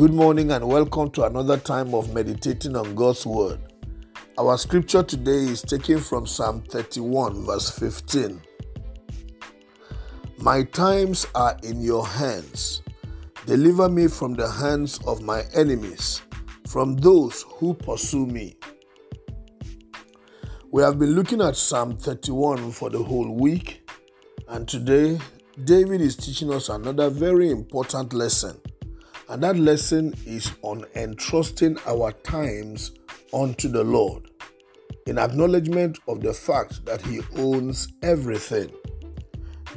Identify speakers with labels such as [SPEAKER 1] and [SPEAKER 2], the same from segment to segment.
[SPEAKER 1] Good morning and welcome to another time of meditating on God's Word. Our scripture today is taken from Psalm 31, verse 15. My times are in your hands. Deliver me from the hands of my enemies, from those who pursue me. We have been looking at Psalm 31 for the whole week, and today David is teaching us another very important lesson. And that lesson is on entrusting our times unto the Lord in acknowledgement of the fact that he owns everything.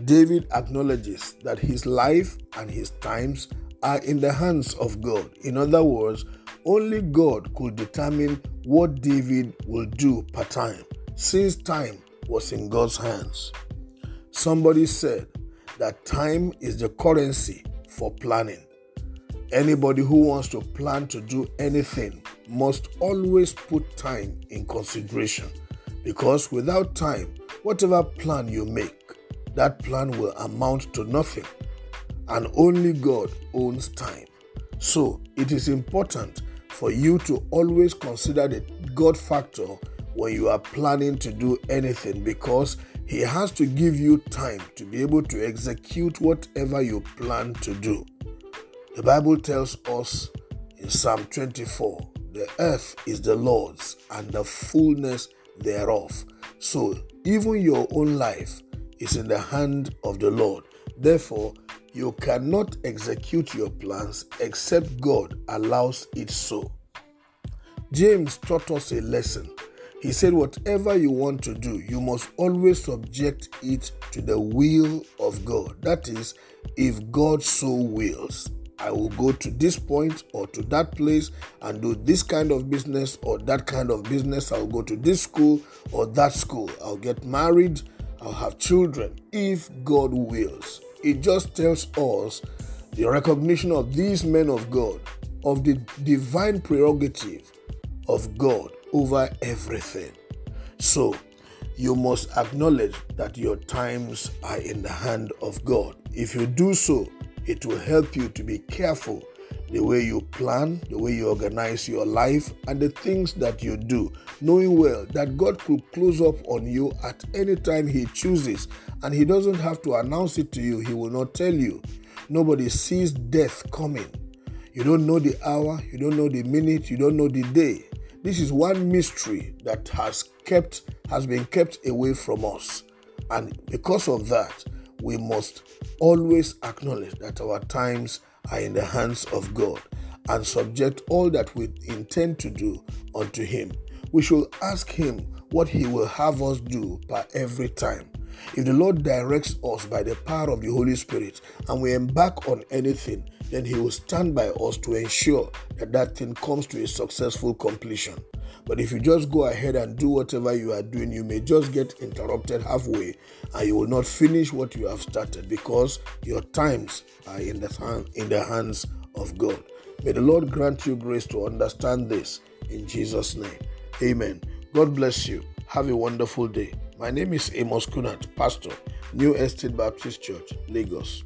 [SPEAKER 1] David acknowledges that his life and his times are in the hands of God. In other words, only God could determine what David will do per time, since time was in God's hands. Somebody said that time is the currency for planning. Anybody who wants to plan to do anything must always put time in consideration because without time, whatever plan you make, that plan will amount to nothing. And only God owns time. So it is important for you to always consider the God factor when you are planning to do anything because He has to give you time to be able to execute whatever you plan to do. The Bible tells us in Psalm 24 the earth is the Lord's and the fullness thereof. So even your own life is in the hand of the Lord. Therefore, you cannot execute your plans except God allows it so. James taught us a lesson. He said, Whatever you want to do, you must always subject it to the will of God. That is, if God so wills. I will go to this point or to that place and do this kind of business or that kind of business. I'll go to this school or that school. I'll get married. I'll have children if God wills. It just tells us the recognition of these men of God, of the divine prerogative of God over everything. So, you must acknowledge that your times are in the hand of God. If you do so, it will help you to be careful the way you plan, the way you organize your life, and the things that you do, knowing well that God could close up on you at any time He chooses, and He doesn't have to announce it to you, He will not tell you. Nobody sees death coming. You don't know the hour, you don't know the minute, you don't know the day. This is one mystery that has kept has been kept away from us. And because of that, we must always acknowledge that our times are in the hands of God and subject all that we intend to do unto Him. We should ask Him what He will have us do by every time. If the Lord directs us by the power of the Holy Spirit and we embark on anything, then He will stand by us to ensure that that thing comes to a successful completion. But if you just go ahead and do whatever you are doing, you may just get interrupted halfway and you will not finish what you have started because your times are in the, hand, in the hands of God. May the Lord grant you grace to understand this in Jesus' name. Amen. God bless you. Have a wonderful day. My name is Amos Kunat, Pastor, New Estate Baptist Church, Lagos.